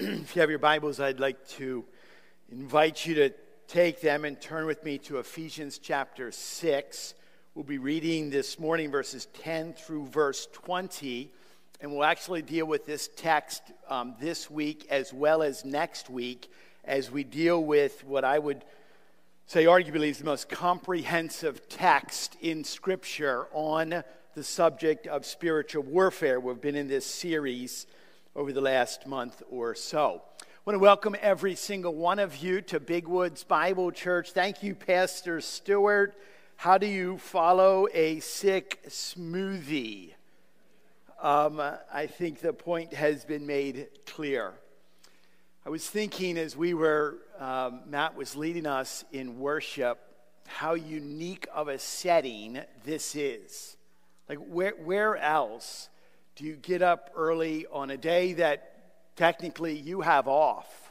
if you have your Bibles, I'd like to invite you to take them and turn with me to Ephesians chapter 6. We'll be reading this morning verses 10 through verse 20, and we'll actually deal with this text um, this week as well as next week as we deal with what I would say arguably is the most comprehensive text in Scripture on the subject of spiritual warfare. We've been in this series over the last month or so. I want to welcome every single one of you to Big Woods Bible Church. Thank you, Pastor Stewart. How do you follow a sick smoothie? Um, I think the point has been made clear. I was thinking as we were, um, Matt was leading us in worship, how unique of a setting this is. Like, where, where else do you get up early on a day that technically you have off?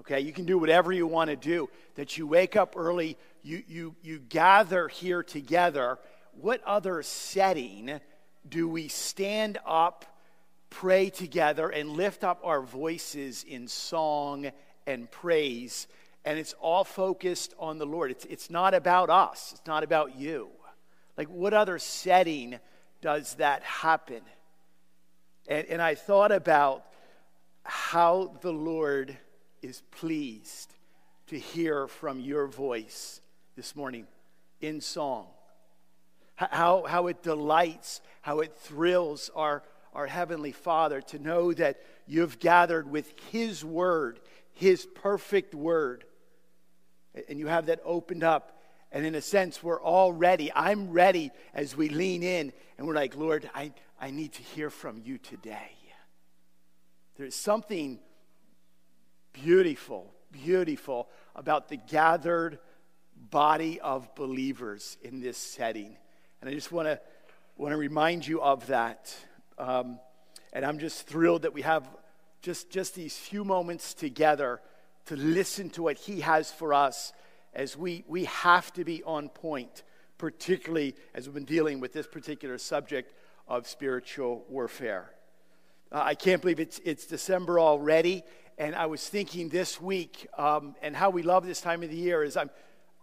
Okay, you can do whatever you want to do. That you wake up early, you, you, you gather here together. What other setting do we stand up, pray together, and lift up our voices in song and praise? And it's all focused on the Lord. It's, it's not about us, it's not about you. Like, what other setting does that happen? And, and I thought about how the Lord is pleased to hear from your voice this morning in song. How, how it delights, how it thrills our, our Heavenly Father to know that you've gathered with His Word, His perfect Word, and you have that opened up and in a sense, we're all ready. I'm ready as we lean in and we're like, Lord, I, I need to hear from you today. There's something beautiful, beautiful about the gathered body of believers in this setting. And I just want to want to remind you of that. Um, and I'm just thrilled that we have just, just these few moments together to listen to what He has for us as we, we have to be on point, particularly as we've been dealing with this particular subject of spiritual warfare. Uh, I can't believe it's, it's December already. And I was thinking this week, um, and how we love this time of the year is I'm,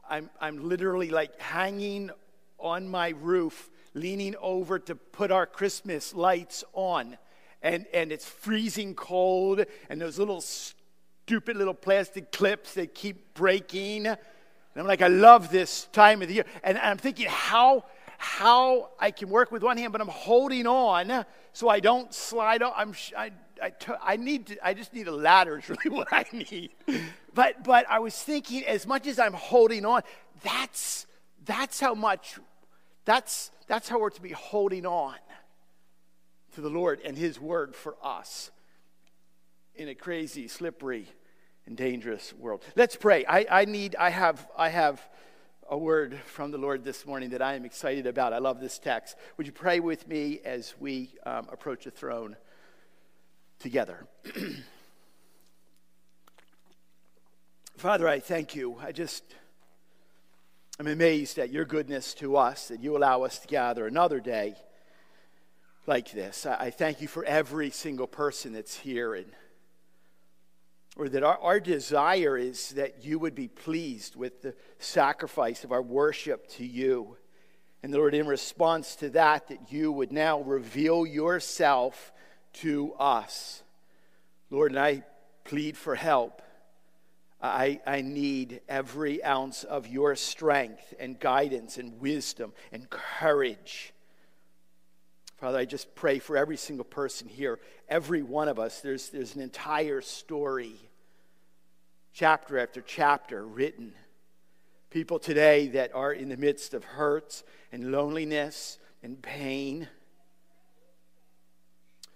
I'm, I'm literally like hanging on my roof, leaning over to put our Christmas lights on. And, and it's freezing cold, and those little stupid little plastic clips that keep breaking. And I'm like, I love this time of the year. And I'm thinking how, how I can work with one hand, but I'm holding on so I don't slide off. I'm, I, I, I, need to, I just need a ladder is really what I need. But, but I was thinking, as much as I'm holding on, that's, that's how much, that's, that's how we're to be holding on to the Lord and His word for us in a crazy, slippery, and dangerous world. Let's pray. I, I need, I have, I have a word from the Lord this morning that I am excited about. I love this text. Would you pray with me as we um, approach the throne together? Father, I thank you. I just, I'm amazed at your goodness to us, that you allow us to gather another day like this. I, I thank you for every single person that's here and or that our, our desire is that you would be pleased with the sacrifice of our worship to you. And Lord, in response to that, that you would now reveal yourself to us. Lord, and I plead for help. I, I need every ounce of your strength and guidance and wisdom and courage. Father, I just pray for every single person here, every one of us. There's, there's an entire story chapter after chapter written. People today that are in the midst of hurts and loneliness and pain.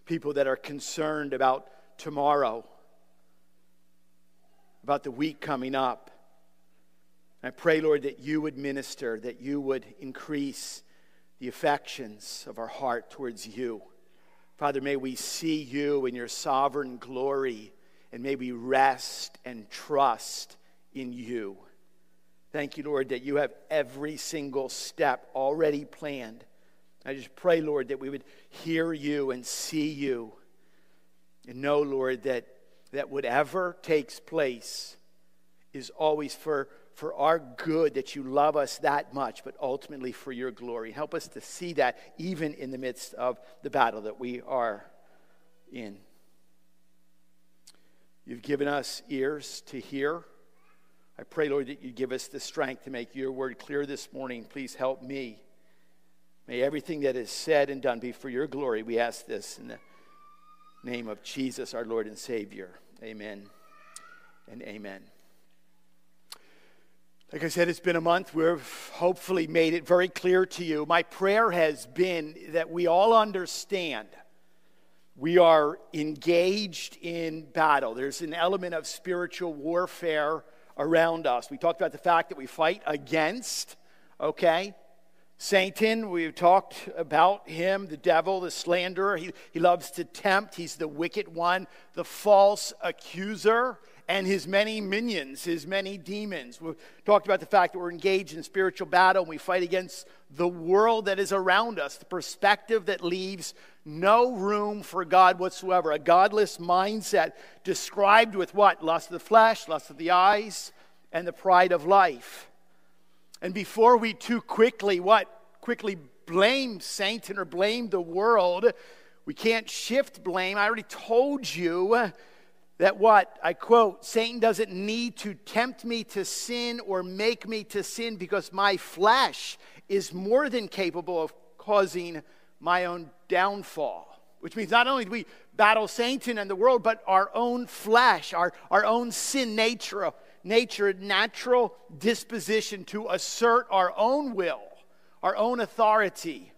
People that are concerned about tomorrow, about the week coming up. I pray, Lord, that you would minister, that you would increase the affections of our heart towards you. Father, may we see you in your sovereign glory and may we rest and trust in you. Thank you, Lord, that you have every single step already planned. I just pray, Lord, that we would hear you and see you and know, Lord, that that whatever takes place is always for, for our good, that you love us that much, but ultimately for your glory. Help us to see that even in the midst of the battle that we are in. You've given us ears to hear. I pray, Lord, that you give us the strength to make your word clear this morning. Please help me. May everything that is said and done be for your glory. We ask this in the name of Jesus, our Lord and Savior. Amen and amen. Like I said, it's been a month. We've hopefully made it very clear to you. My prayer has been that we all understand we are engaged in battle. There's an element of spiritual warfare around us. We talked about the fact that we fight against, okay? Satan, we've talked about him, the devil, the slanderer. He, he loves to tempt. He's the wicked one, the false accuser, and his many minions, his many demons. We've talked about the fact that we're engaged in spiritual battle and we fight against the world that is around us, the perspective that leaves no room for God whatsoever. A godless mindset described with what? Lust of the flesh, lust of the eyes, and the pride of life. And before we too quickly, what? Quickly blame Satan or blame the world, we can't shift blame. I already told you that what? I quote, Satan doesn't need to tempt me to sin or make me to sin because my flesh is more than capable of causing my own downfall. Which means not only do we battle Satan and the world, but our own flesh, our, our own sin nature, nature, natural disposition to assert our own will, our own authority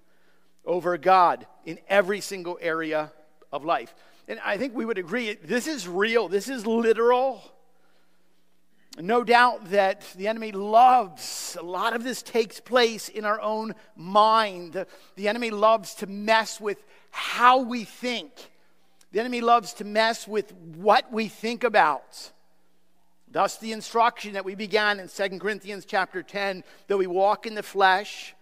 over God in every single area of life. And I think we would agree this is real, this is literal. No doubt that the enemy loves, a lot of this takes place in our own mind. The enemy loves to mess with how we think. The enemy loves to mess with what we think about. Thus, the instruction that we began in 2 Corinthians chapter 10 that we walk in the flesh.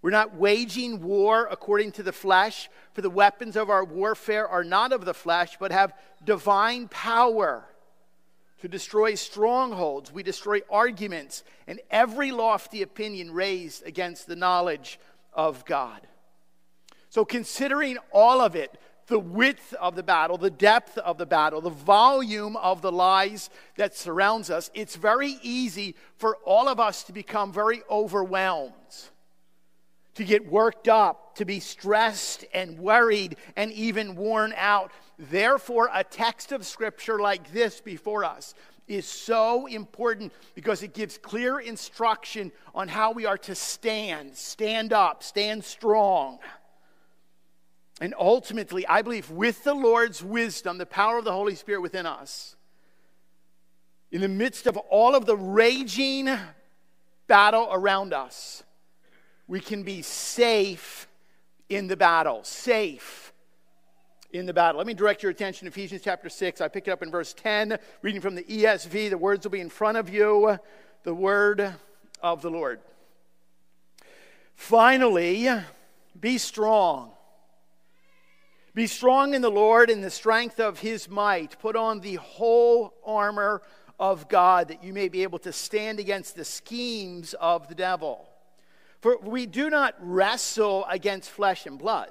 We're not waging war according to the flesh, for the weapons of our warfare are not of the flesh, but have divine power to destroy strongholds. We destroy arguments and every lofty opinion raised against the knowledge of God. So, considering all of it, the width of the battle, the depth of the battle, the volume of the lies that surrounds us, it's very easy for all of us to become very overwhelmed, to get worked up, to be stressed and worried and even worn out. Therefore, a text of scripture like this before us is so important because it gives clear instruction on how we are to stand, stand up, stand strong. And ultimately, I believe with the Lord's wisdom, the power of the Holy Spirit within us, in the midst of all of the raging battle around us, we can be safe in the battle. Safe in the battle. Let me direct your attention to Ephesians chapter 6. I pick it up in verse 10, reading from the ESV. The words will be in front of you. The word of the Lord. Finally, be strong be strong in the Lord in the strength of his might. Put on the whole armor of God that you may be able to stand against the schemes of the devil. For we do not wrestle against flesh and blood,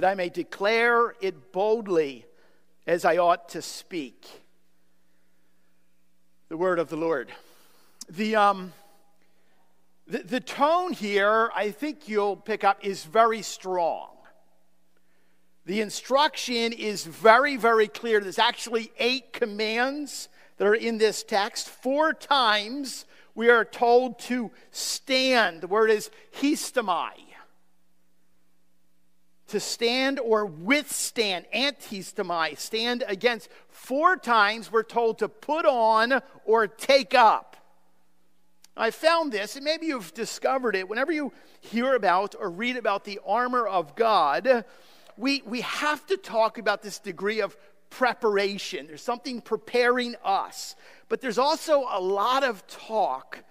that I may declare it boldly as I ought to speak. The word of the Lord. The, um, the, the tone here, I think you'll pick up, is very strong. The instruction is very, very clear. There's actually eight commands that are in this text. Four times we are told to stand. The word is histamai. To stand or withstand, antistamai, stand against. Four times we're told to put on or take up. I found this, and maybe you've discovered it. Whenever you hear about or read about the armor of God, we, we have to talk about this degree of preparation. There's something preparing us. But there's also a lot of talk,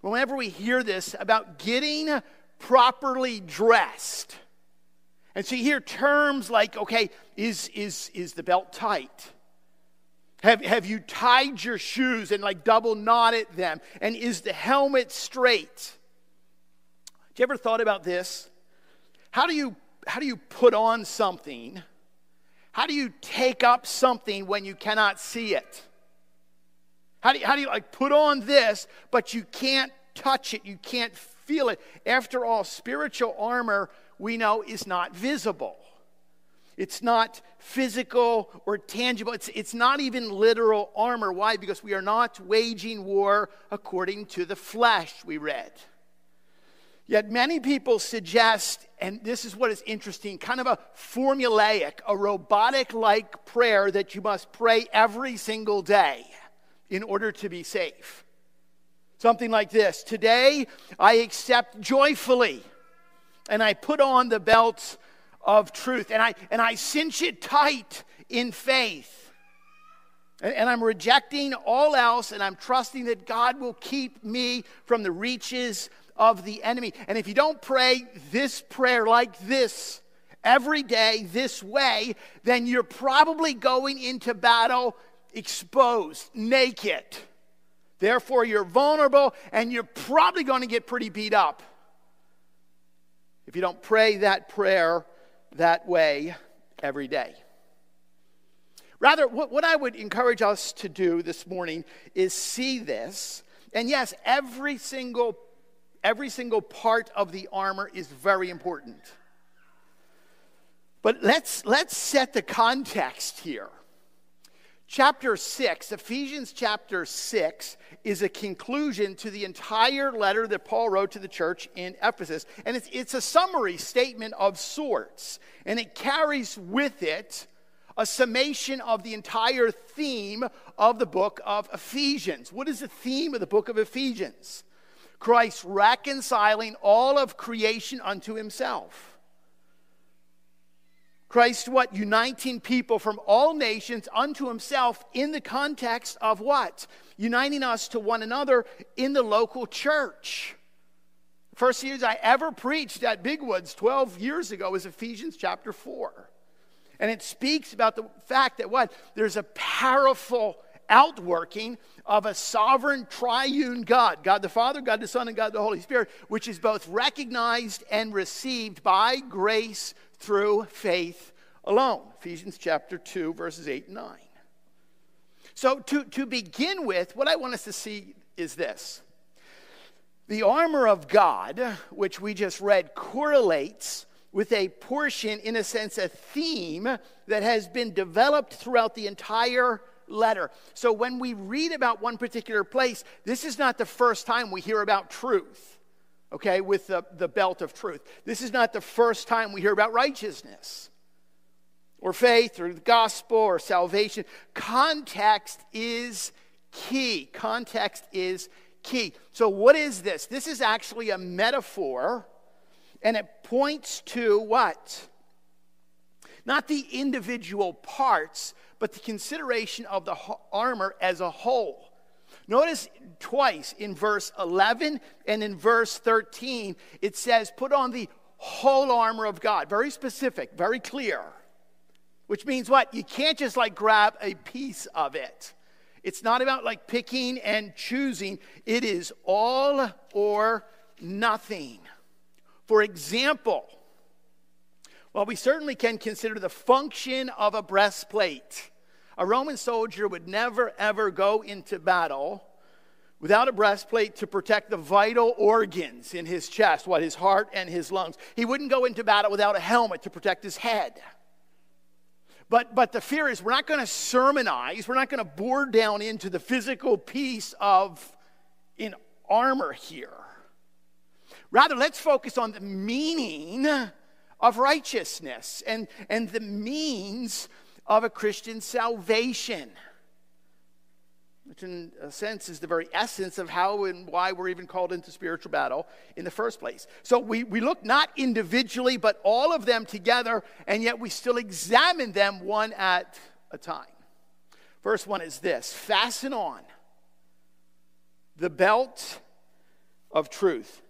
whenever we hear this, about getting properly dressed. And you hear terms like, okay, is, is, is the belt tight? Have, have you tied your shoes and like double knotted them? And is the helmet straight? Have you ever thought about this? How do you, how do you put on something? How do you take up something when you cannot see it? How do you, how do you like put on this, but you can't touch it, you can't feel it? After all, spiritual armor we know is not visible. It's not physical or tangible. It's, it's not even literal armor. Why? Because we are not waging war according to the flesh, we read. Yet many people suggest, and this is what is interesting, kind of a formulaic, a robotic like prayer that you must pray every single day in order to be safe. Something like this Today I accept joyfully, and I put on the belt of truth. And I, and I cinch it tight in faith. And, and I'm rejecting all else, and I'm trusting that God will keep me from the reaches of the enemy. And if you don't pray this prayer like this every day, this way, then you're probably going into battle exposed, naked. Therefore, you're vulnerable and you're probably going to get pretty beat up if you don't pray that prayer that way every day. Rather, what, I would encourage us to do this morning is see this. And yes, every single, every single part of the armor is very important. But let's, let's set the context here. Chapter 6, Ephesians chapter 6, is a conclusion to the entire letter that Paul wrote to the church in Ephesus. And it's, it's a summary statement of sorts. And it carries with it a summation of the entire theme of the book of Ephesians. What is the theme of the book of Ephesians? Christ reconciling all of creation unto himself. Christ, what? Uniting people from all nations unto himself in the context of what? Uniting us to one another in the local church. First years I ever preached at Big Woods 12 years ago was Ephesians chapter 4. And it speaks about the fact that what? There's a powerful outworking of a sovereign triune God, God the Father, God the Son, and God the Holy Spirit, which is both recognized and received by grace through faith alone. Ephesians chapter 2, verses 8 and 9. So, to, to begin with, what I want us to see is this the armor of God, which we just read, correlates with a portion, in a sense, a theme that has been developed throughout the entire letter. So when we read about one particular place, this is not the first time we hear about truth okay, with the, the belt of truth. This is not the first time we hear about righteousness or faith or the gospel or salvation. Context is key. Context is key. So, what is this? This is actually a metaphor, and it points to what? Not the individual parts, but the consideration of the armor as a whole. Notice twice in verse 11 and in verse 13, it says, Put on the whole armor of God. Very specific, very clear. Which means what? You can't just like grab a piece of it. It's not about like picking and choosing, it is all or nothing. For example, while we certainly can consider the function of a breastplate, a Roman soldier would never ever go into battle without a breastplate to protect the vital organs in his chest, what his heart and his lungs. He wouldn't go into battle without a helmet to protect his head. But, but the fear is we're not going to sermonize, we're not going to bore down into the physical piece of in armor here. Rather, let's focus on the meaning of righteousness and, and the means of a Christian salvation which in a sense is the very essence of how and why we're even called into spiritual battle in the first place. So we, we look not individually, but all of them together, and yet we still examine them one at a time. First one is this fasten on the belt of truth.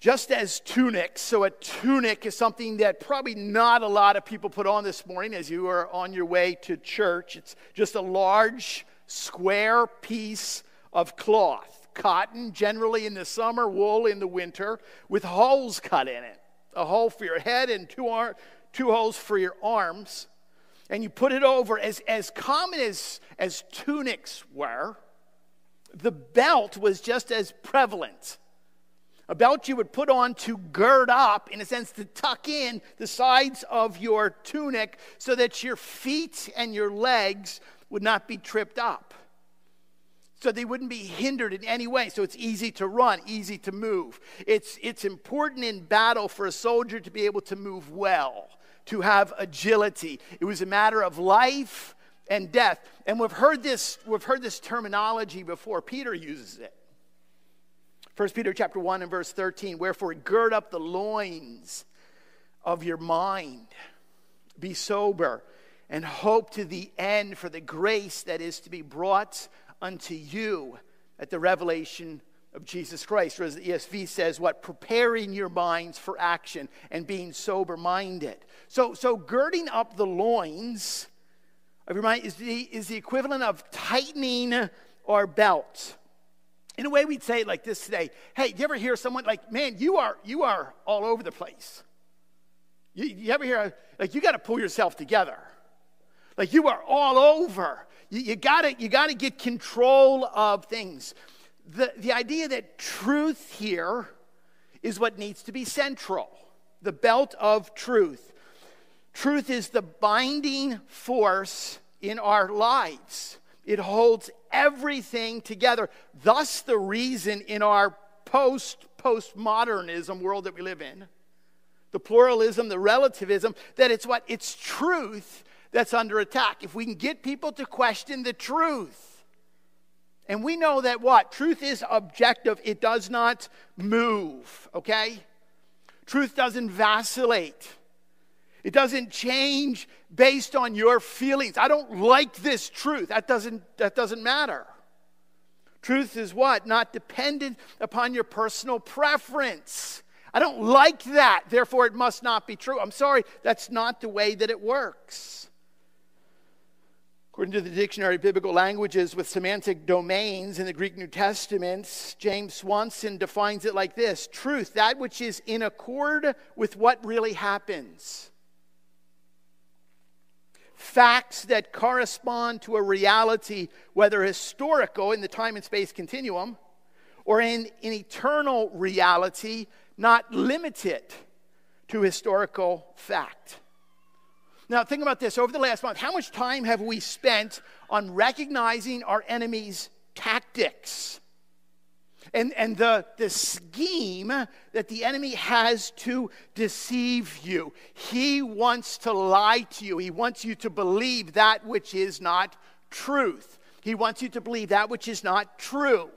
Just as tunics, so a tunic is something that probably not a lot of people put on this morning as you are on your way to church. It's just a large, square piece of cloth, cotton generally in the summer, wool in the winter, with holes cut in it. A hole for your head and two, ar- two holes for your arms. And you put it over, as, as common as, as tunics were, the belt was just as prevalent a belt you would put on to gird up, in a sense, to tuck in the sides of your tunic so that your feet and your legs would not be tripped up. So they wouldn't be hindered in any way. So it's easy to run, easy to move. It's, it's important in battle for a soldier to be able to move well, to have agility. It was a matter of life and death. And we've heard this, we've heard this terminology before. Peter uses it. 1 Peter chapter 1 and verse 13, wherefore gird up the loins of your mind. Be sober and hope to the end for the grace that is to be brought unto you at the revelation of Jesus Christ. Or as the ESV says, what? Preparing your minds for action and being sober minded. So, so girding up the loins of your mind is the, is the equivalent of tightening our belt. In a way, we'd say it like this today. Hey, you ever hear someone like, man, you are, you are all over the place? You, you ever hear, like, you got to pull yourself together. Like, you are all over. You, you got gotta get control of things. The, the idea that truth here is what needs to be central the belt of truth. Truth is the binding force in our lives. It holds everything together. Thus, the reason in our post postmodernism world that we live in, the pluralism, the relativism, that it's what? It's truth that's under attack. If we can get people to question the truth, and we know that what? Truth is objective, it does not move, okay? Truth doesn't vacillate. It doesn't change based on your feelings. I don't like this truth. That doesn't, that doesn't matter. Truth is what? Not dependent upon your personal preference. I don't like that, therefore it must not be true. I'm sorry, that's not the way that it works. According to the Dictionary of Biblical Languages with Semantic Domains in the Greek New Testament, James Swanson defines it like this Truth, that which is in accord with what really happens facts that correspond to a reality, whether historical in the time and space continuum or in an eternal reality, not limited to historical fact. Now, think about this. Over the last month, how much time have we spent on recognizing our enemy's tactics? And, and the, the scheme that the enemy has to deceive you. He wants to lie to you, he wants you to believe that which is not truth. He wants you to believe that which is not true.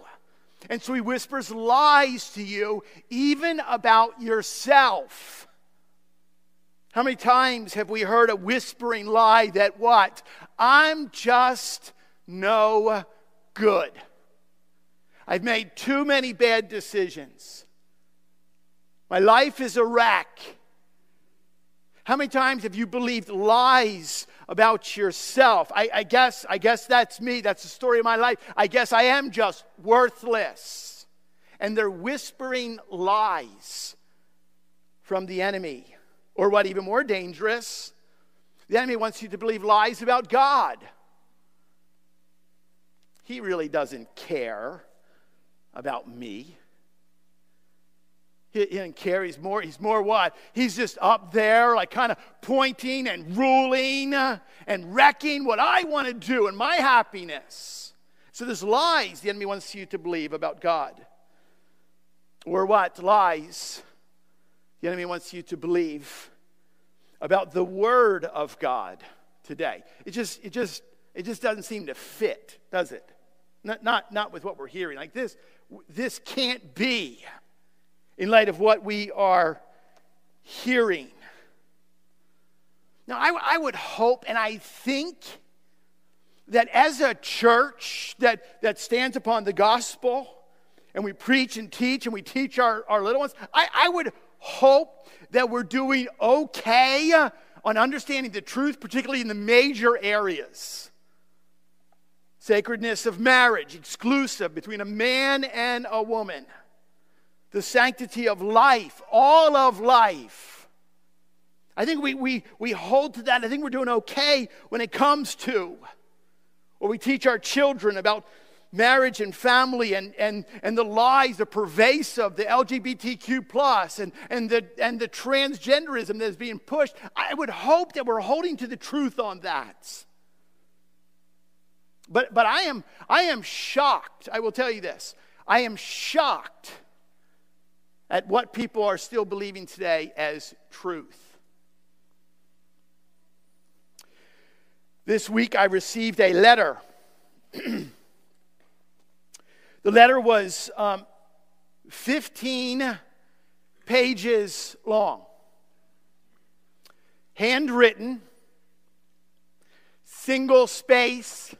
And so he whispers lies to you, even about yourself. How many times have we heard a whispering lie that what? I'm just no good. I've made too many bad decisions. My life is a wreck. How many times have you believed lies about yourself? I, I, guess, I guess that's me. That's the story of my life. I guess I am just worthless. And they're whispering lies from the enemy. Or what, even more dangerous, the enemy wants you to believe lies about God. He really doesn't care about me. He, he. He's more, he's more what? He's just up there, like kind of pointing and ruling uh, and wrecking what I want to do and my happiness. So there's lies the enemy wants you to believe about God. Or what? Lies the enemy wants you to believe about the word of God today. It just, it just, it just doesn't seem to fit, does it? Not, not, not with what we're hearing. Like this, this can't be in light of what we are hearing. Now, I, I would hope and I think that as a church that, that stands upon the gospel and we preach and teach and we teach our, our little ones, I, I would hope that we're doing okay on understanding the truth, particularly in the major areas sacredness of marriage, exclusive between a man and a woman, the sanctity of life, all of life. I think we, we, we hold to that. I think we're doing okay when it comes to, or we teach our children about marriage and family and, and, and the lies the pervasive, the LGBTQ plus and, and, the, and the transgenderism that is being pushed. I would hope that we're holding to the truth on that. But, but I, am, I am shocked. I will tell you this. I am shocked at what people are still believing today as truth. This week I received a letter. the letter was um, 15 pages long, handwritten, single space,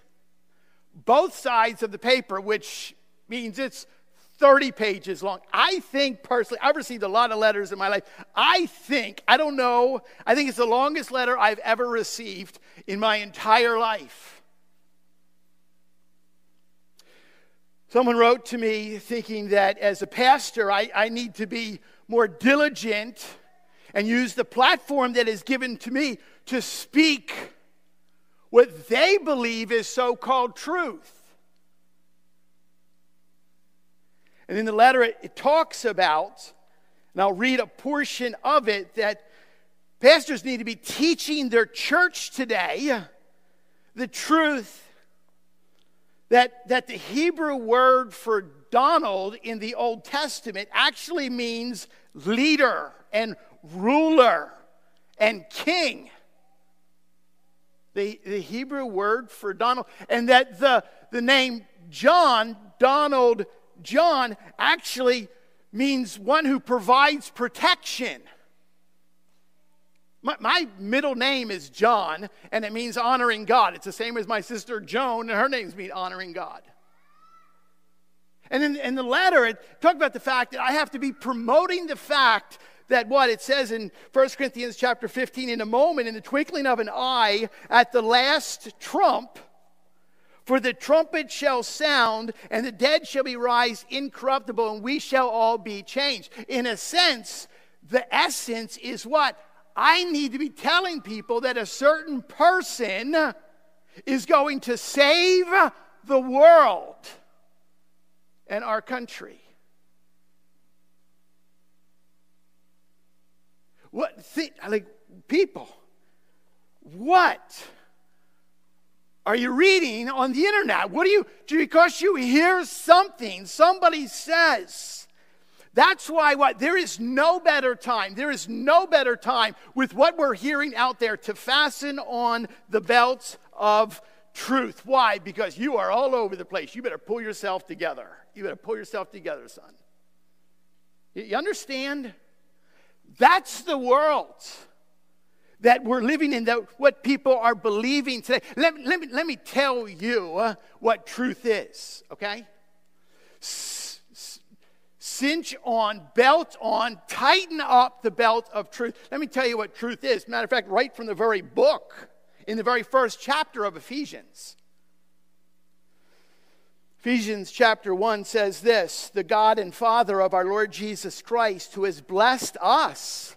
both sides of the paper, which means it's 30 pages long. I think personally, I've received a lot of letters in my life. I think, I don't know, I think it's the longest letter I've ever received in my entire life. Someone wrote to me thinking that as a pastor, I, I need to be more diligent and use the platform that is given to me to speak what they believe is so called truth. And in the letter, it, it, talks about, and I'll read a portion of it, that pastors need to be teaching their church today the truth that, that the Hebrew word for Donald in the Old Testament actually means leader and ruler and king the, the Hebrew word for Donald, and that the, the name John, Donald John, actually means one who provides protection. My, my, middle name is John, and it means honoring God. It's the same as my sister Joan, and her name's mean honoring God. And in, in the letter, it talked about the fact that I have to be promoting the fact that what it says in 1 Corinthians chapter 15 in a moment, in the twinkling of an eye, at the last trump, for the trumpet shall sound, and the dead shall be raised incorruptible, and we shall all be changed. In a sense, the essence is what? I need to be telling people that a certain person is going to save the world and our country. What like people? What are you reading on the internet? What do you because you hear something somebody says? That's why what there is no better time. There is no better time with what we're hearing out there to fasten on the belts of truth. Why? Because you are all over the place. You better pull yourself together. You better pull yourself together, son. You understand? That's the world. that we're living in, that what people are believing today. Let, let, me, let me tell you what truth is, okay? Cinch on, belt on, tighten up the belt of truth. Let me tell you what truth is. Matter of fact, right from the very book, in the very first chapter of Ephesians. Ephesians chapter 1 says this The God and Father of our Lord Jesus Christ, who has blessed us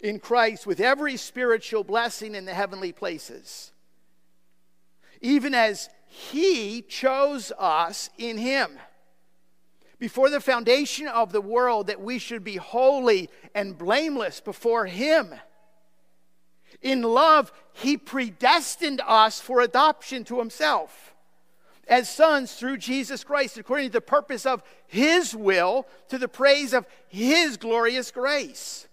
in Christ with every spiritual blessing in the heavenly places, even as He chose us in Him before the foundation of the world that we should be holy and blameless before Him. In love, He predestined us for adoption to Himself as sons through Jesus Christ, according to the purpose of His will, to the praise of His glorious grace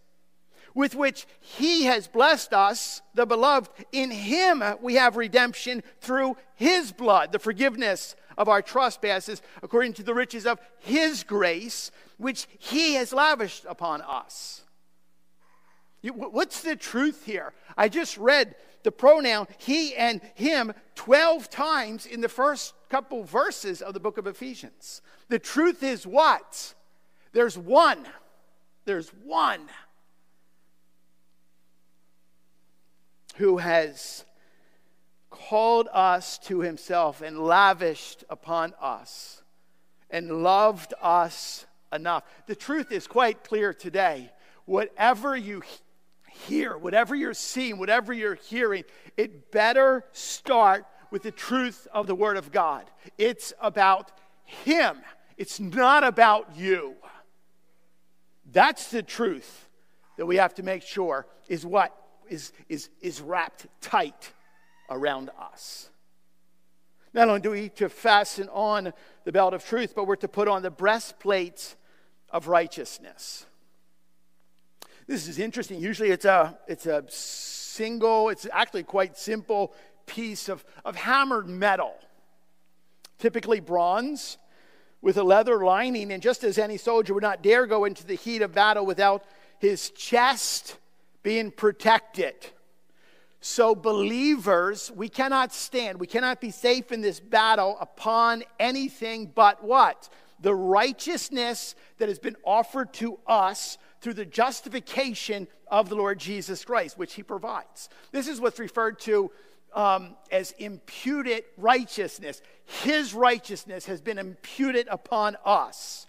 with which he has blessed us, the beloved. In him we have redemption through his blood, the forgiveness of our trespasses, according to the riches of his grace, which he has lavished upon us. What's the truth here? I just read the pronoun he and him 12 times in the first couple verses of the book of Ephesians. The truth is what? There's one. There's one who has called us to himself and lavished upon us and loved us enough. The truth is quite clear today. Whatever you hear, whatever you're seeing, whatever you're hearing, it better start with the truth of the Word of God. It's about Him, it's not about you. That's the truth that we have to make sure is what is, is, is wrapped tight around us. Not only do we to fasten on the belt of truth, but we're to put on the breastplate of righteousness. This is interesting. Usually it's a, it's a single, it's actually quite simple piece of, of hammered metal, typically bronze, with a leather lining. And just as any soldier would not dare go into the heat of battle without his chest being protected. So, believers, we cannot stand, we cannot be safe in this battle upon anything but what? The righteousness that has been offered to us through the justification of the Lord Jesus Christ, which he provides. This is what's referred to um, as imputed righteousness. His righteousness has been imputed upon us.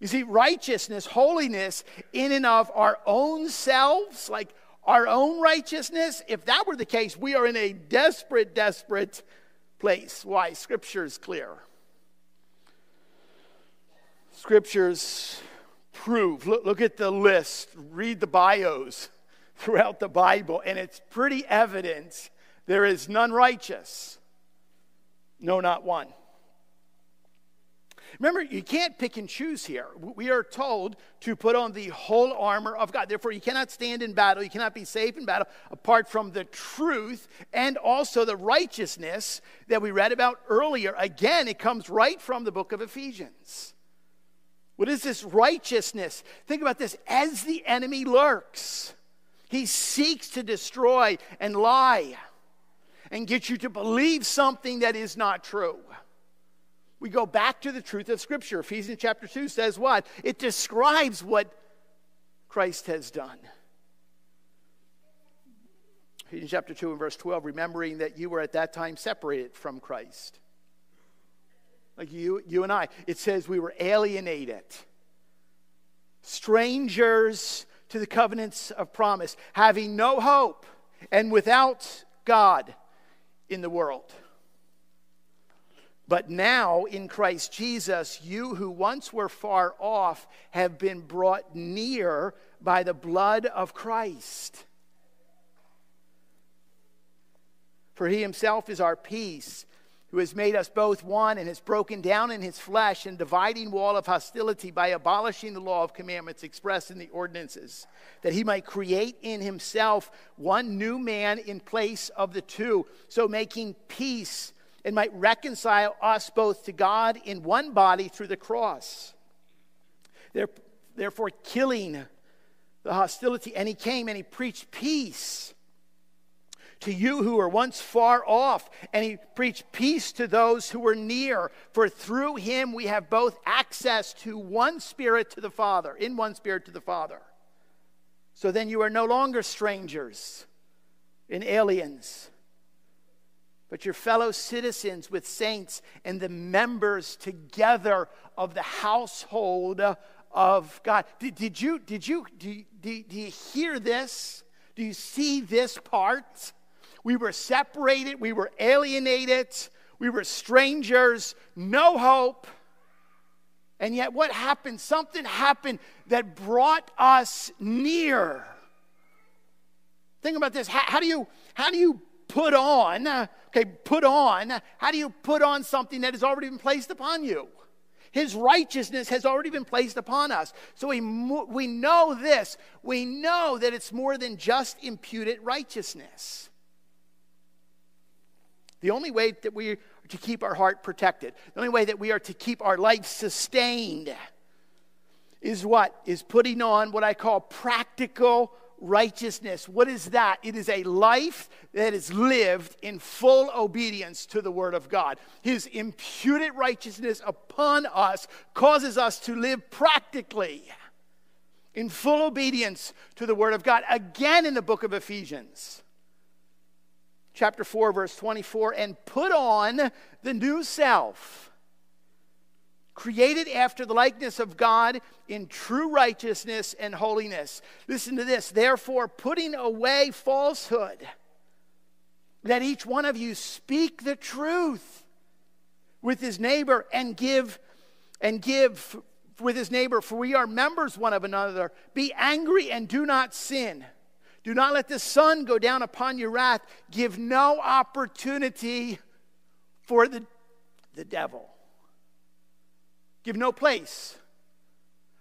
You see, righteousness, holiness in and of our own selves, like our own righteousness, if that were the case, we are in a desperate, desperate place. Why? Scripture is clear. Scriptures prove. Look, look at the list, read the bios throughout the Bible, and it's pretty evident there is none righteous. No, not one. Remember, you can't pick and choose here. We are told to put on the whole armor of God. Therefore, you cannot stand in battle, you cannot be safe in battle apart from the truth and also the righteousness that we read about earlier. Again, it comes right from the book of Ephesians. What is this righteousness? Think about this as the enemy lurks, he seeks to destroy and lie and get you to believe something that is not true we go back to the truth of Scripture. Ephesians chapter 2 says what? It describes what Christ has done. Ephesians chapter 2 and verse 12, remembering that you were at that time separated from Christ. Like you, you and I. It says we were alienated, strangers to the covenants of promise, having no hope, and without God in the world. But now in Christ Jesus, you who once were far off have been brought near by the blood of Christ. For he himself is our peace, who has made us both one and has broken down in his flesh and dividing wall of hostility by abolishing the law of commandments expressed in the ordinances, that he might create in himself one new man in place of the two, so making peace and might reconcile us both to God in one body through the cross. Therefore, killing the hostility, and he came and he preached peace to you who were once far off, and he preached peace to those who were near. For through him we have both access to one spirit to the Father, in one spirit to the Father. So then you are no longer strangers and aliens, but your fellow citizens with saints and the members together of the household of God. Did, did you, did you, do, do, do you hear this? Do you see this part? We were separated, we were alienated, we were strangers, no hope. And yet, what happened? Something happened that brought us near. Think about this. How, how do you how do you put on? Okay, put on. How do you put on something that has already been placed upon you? His righteousness has already been placed upon us. So we, we know this. We know that it's more than just imputed righteousness. The only way that we are to keep our heart protected, the only way that we are to keep our life sustained is what? Is putting on what I call practical righteousness. What is that? It is a life that is lived in full obedience to the Word of God. His imputed righteousness upon us causes us to live practically in full obedience to the Word of God. Again in the book of Ephesians, chapter 4, verse 24, and put on the new self created after the likeness of God in true righteousness and holiness. Listen to this. Therefore, putting away falsehood, let each one of you speak the truth with his neighbor and give and give with his neighbor for we are members one of another be angry and do not sin do not let the sun go down upon your wrath give no opportunity for the, the devil Give no place.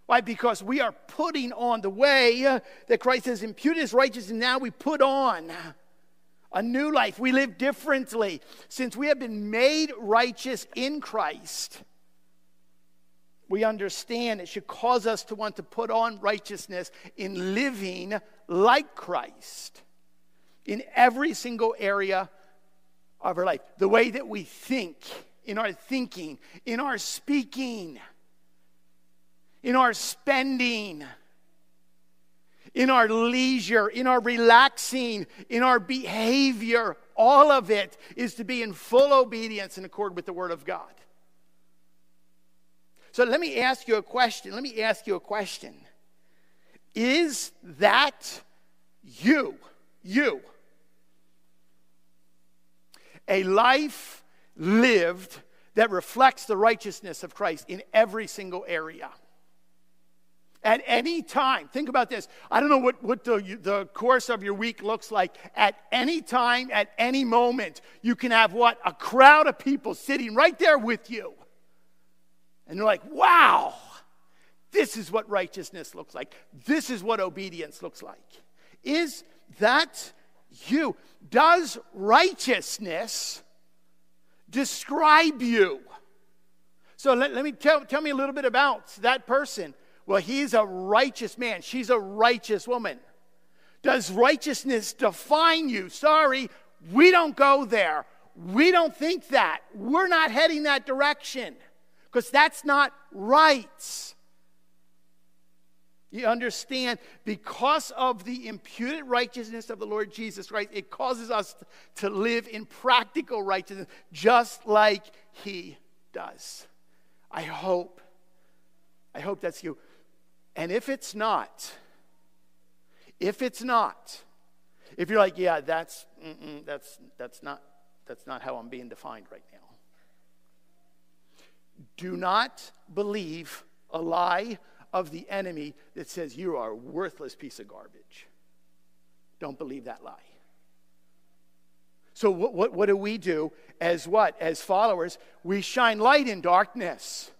Why? Because we are putting on the way that Christ has imputed his righteousness, and now we put on a new life. We live differently. Since we have been made righteous in Christ, we understand it should cause us to want to put on righteousness in living like Christ in every single area of our life. The way that we think in our thinking, in our speaking, in our spending, in our leisure, in our relaxing, in our behavior. All of it is to be in full obedience in accord with the Word of God. So let me ask you a question. Let me ask you a question. Is that you? You. A life lived that reflects the righteousness of Christ in every single area. At any time, think about this. I don't know what, what the, the course of your week looks like. At any time, at any moment, you can have what? A crowd of people sitting right there with you. And they're like, wow, this is what righteousness looks like. This is what obedience looks like. Is that you? Does righteousness describe you. So let, let me tell, tell me a little bit about that person. Well, he's a righteous man. She's a righteous woman. Does righteousness define you? Sorry, we don't go there. We don't think that. We're not heading that direction because that's not right. You understand, because of the imputed righteousness of the Lord Jesus Christ, it causes us to live in practical righteousness just like He does. I hope. I hope that's you. And if it's not, if it's not, if you're like, yeah, that's that's that's not that's not how I'm being defined right now. Do not believe a lie of the enemy that says you are a worthless piece of garbage. Don't believe that lie. So, what, what, what do we do as what? As followers, we shine light in darkness.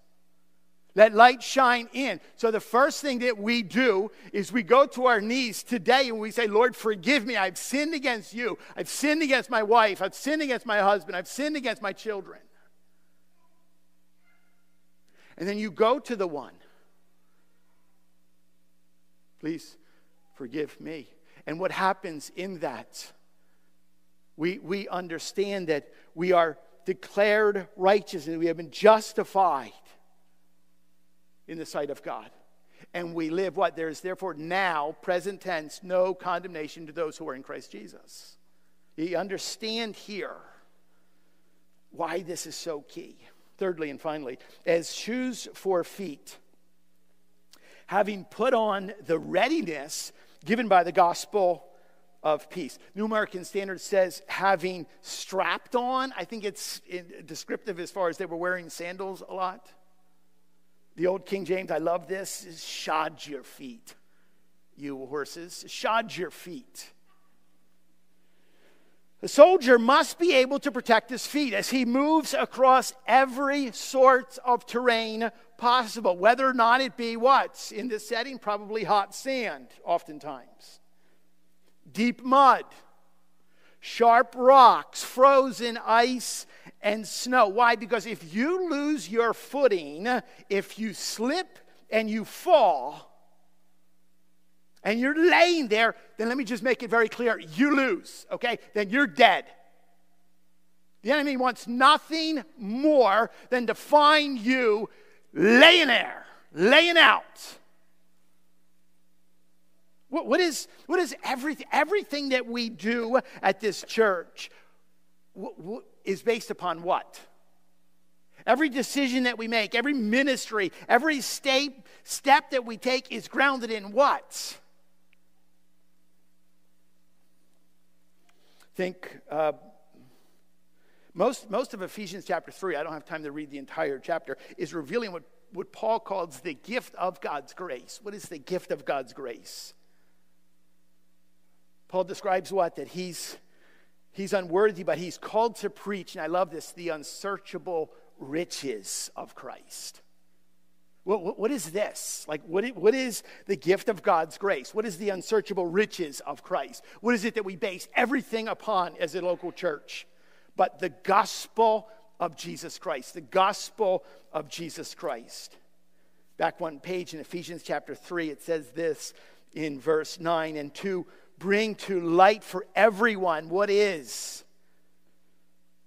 Let light shine in. So, the first thing that we do is we go to our knees today and we say, Lord, forgive me. I've sinned against you. I've sinned against my wife. I've sinned against my husband. I've sinned against my children. And then you go to the one Please forgive me. And what happens in that? We, we understand that we are declared righteous and we have been justified in the sight of God. And we live what? There is therefore now, present tense, no condemnation to those who are in Christ Jesus. You understand here why this is so key. Thirdly and finally, as shoes for feet, having put on the readiness given by the gospel of peace. New American Standard says having strapped on. I think it's descriptive as far as they were wearing sandals a lot. The old King James, I love this, is shod your feet, you horses. Shod your feet. The soldier must be able to protect his feet as he moves across every sort of terrain possible, whether or not it be what? In this setting, probably hot sand, oftentimes, deep mud, sharp rocks, frozen ice, and snow. Why? Because if you lose your footing, if you slip and you fall, and you're laying there, then let me just make it very clear you lose, okay? Then you're dead. The enemy wants nothing more than to find you laying there, laying out. What, what is, what is everything, everything that we do at this church what, what, is based upon what? Every decision that we make, every ministry, every step, step that we take is grounded in what? think uh, most, most of Ephesians chapter 3, I don't have time to read the entire chapter, is revealing what, what Paul calls the gift of God's grace. What is the gift of God's grace? Paul describes what? That he's, he's unworthy, but he's called to preach, and I love this the unsearchable riches of Christ. What, what, what is this? Like, what, what is the gift of God's grace? What is the unsearchable riches of Christ? What is it that we base everything upon as a local church? But the gospel of Jesus Christ, the gospel of Jesus Christ. Back one page in Ephesians chapter 3, it says this in verse 9 and to bring to light for everyone what is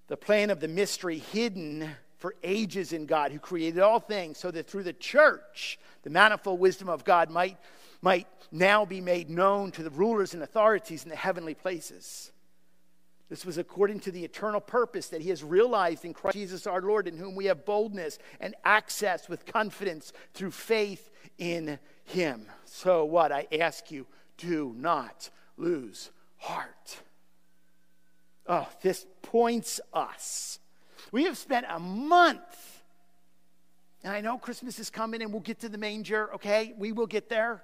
the plan of the mystery hidden for ages in God, who created all things, so that through the church, the manifold wisdom of God might, might now be made known to the rulers and authorities in the heavenly places. This was according to the eternal purpose that he has realized in Christ Jesus our Lord, in whom we have boldness and access with confidence through faith in him. So, what? I ask you, do not lose heart. Oh, this points us we have spent a month, and I know Christmas is coming and we'll get to the manger, okay? We will get there.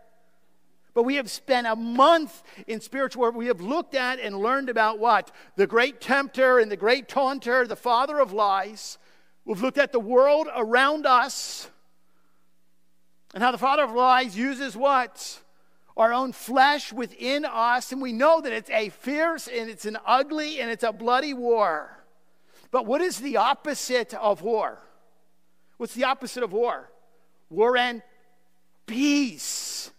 But we have spent a month in spiritual work. We have looked at and learned about what? The great tempter and the great taunter, the father of lies. We've looked at the world around us and how the father of lies uses what? Our own flesh within us. And we know that it's a fierce and it's an ugly and it's a bloody war. But what is the opposite of war? What's the opposite of war? War and peace.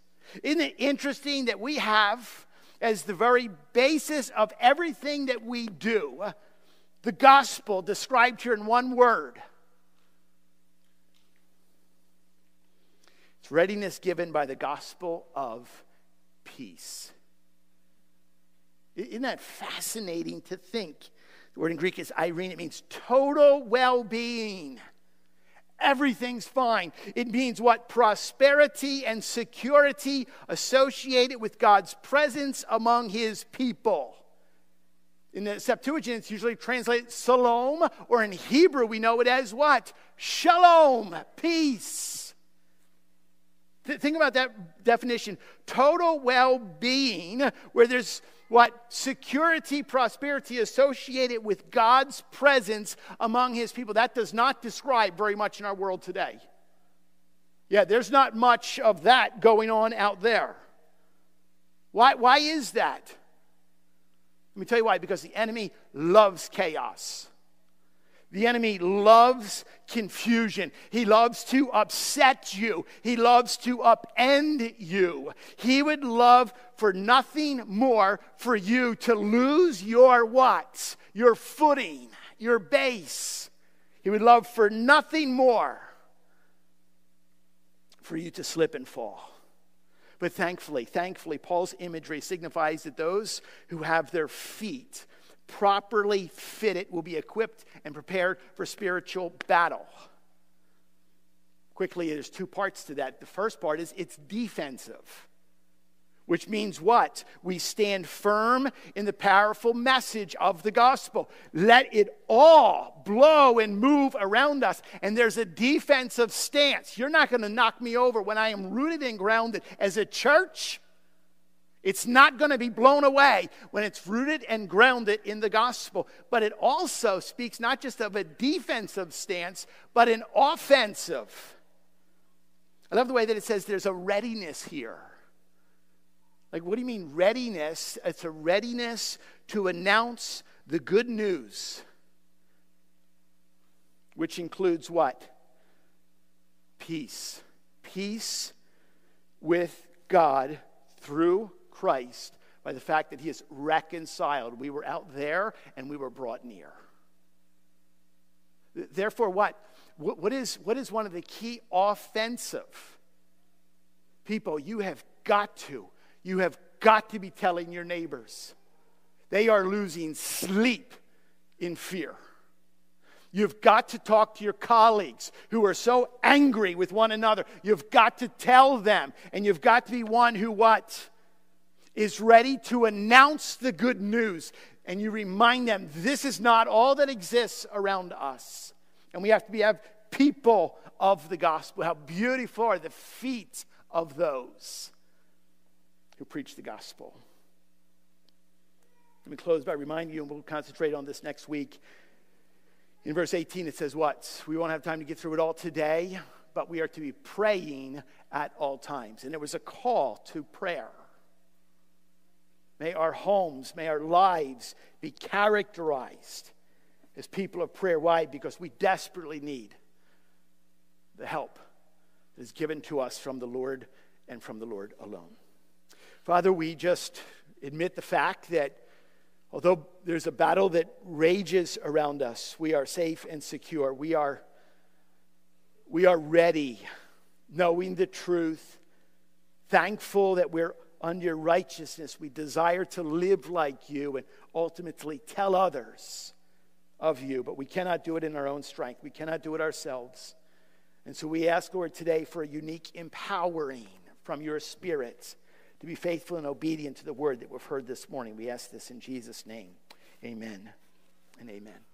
Isn't it interesting that we have, as the very basis of everything that we do, the gospel described here in one word? It's readiness given by the gospel of peace. Isn't that fascinating to think? The word in Greek is irene, It means total well being. Everything's fine. It means what? Prosperity and security associated with God's presence among his people. In the Septuagint, it's usually translated shalom, or in Hebrew, we know it as what? Shalom, peace. Think about that definition total well being, where there's what security, prosperity associated with God's presence among his people. That does not describe very much in our world today. Yeah, there's not much of that going on out there. Why, why is that? Let me tell you why. Because the enemy loves chaos. The enemy loves confusion. He loves to upset you. He loves to upend you. He would love for nothing more for you to lose your what? Your footing, your base. He would love for nothing more for you to slip and fall. But thankfully, thankfully, Paul's imagery signifies that those who have their feet properly fitted will be equipped and prepared for spiritual battle. Quickly, there's two parts to that. The first part is it's defensive which means what? We stand firm in the powerful message of the gospel. Let it all blow and move around us. And there's a defensive stance. You're not going to knock me over when I am rooted and grounded as a church. It's not going to be blown away when it's rooted and grounded in the gospel. But it also speaks not just of a defensive stance, but an offensive. I love the way that it says there's a readiness here. Like, what do you mean readiness? It's a readiness to announce the good news, which includes what? Peace. Peace with God through Christ by the fact that He is reconciled. We were out there and we were brought near. Therefore, what? What is, what is one of the key offensive? People, you have got to you have got to be telling your neighbors. They are losing sleep in fear. You've got to talk to your colleagues who are so angry with one another. You've got to tell them, and you've got to be one who what? Is ready to announce the good news. And you remind them this is not all that exists around us. And we have to be have people of the gospel. How beautiful are the feet of those who preach the gospel. Let me close by reminding you, and we'll concentrate on this next week. In verse 18, it says, What? We won't have time to get through it all today, but we are to be praying at all times. And there was a call to prayer. May our homes, may our lives be characterized as people of prayer. Why? Because we desperately need the help that is given to us from the Lord and from the Lord alone. Father, we just admit the fact that although there's a battle that rages around us, we are safe and secure. We are, we are ready, knowing the truth, thankful that we're under your righteousness. We desire to live like you and ultimately tell others of you, but we cannot do it in our own strength. We cannot do it ourselves. And so we ask, Lord, today for a unique empowering from your Spirit to be faithful and obedient to the word that we've heard this morning. We ask this in Jesus' name. Amen and amen.